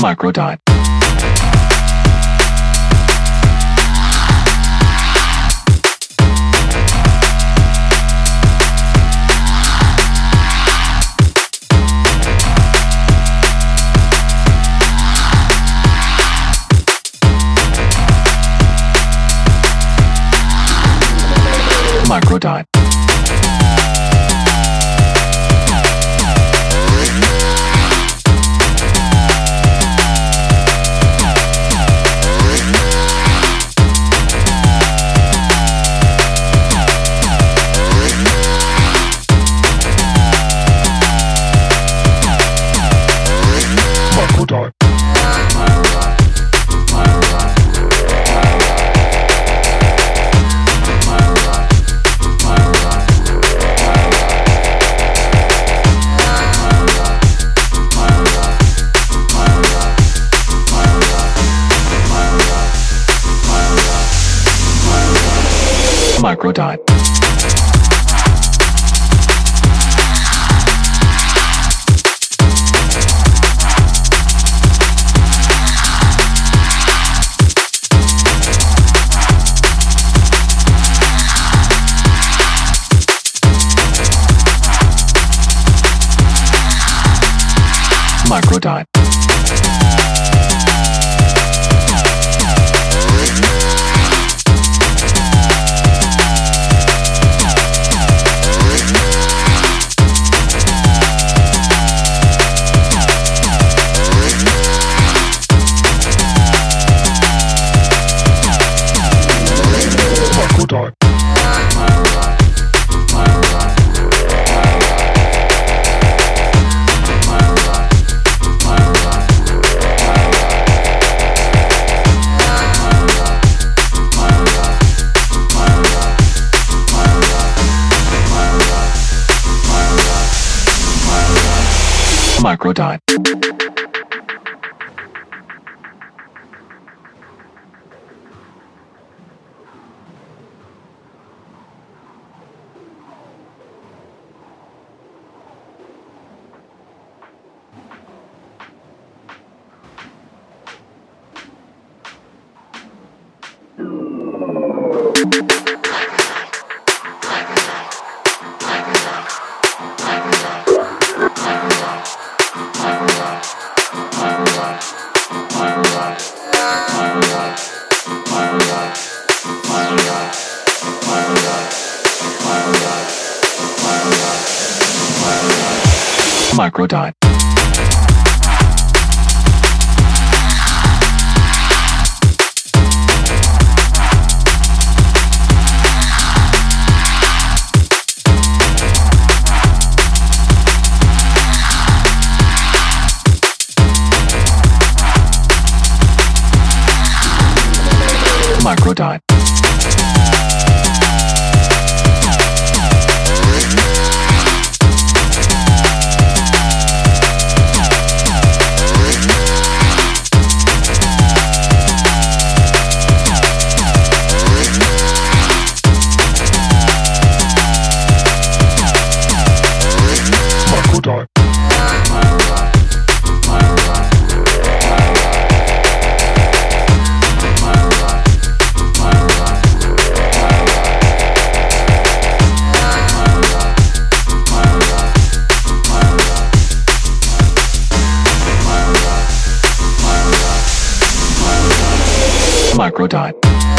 Microdot. Microdot. Microdot. Microdot. Microdot. Thank Microdot. Microdot. could Microdot.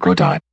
Microdot.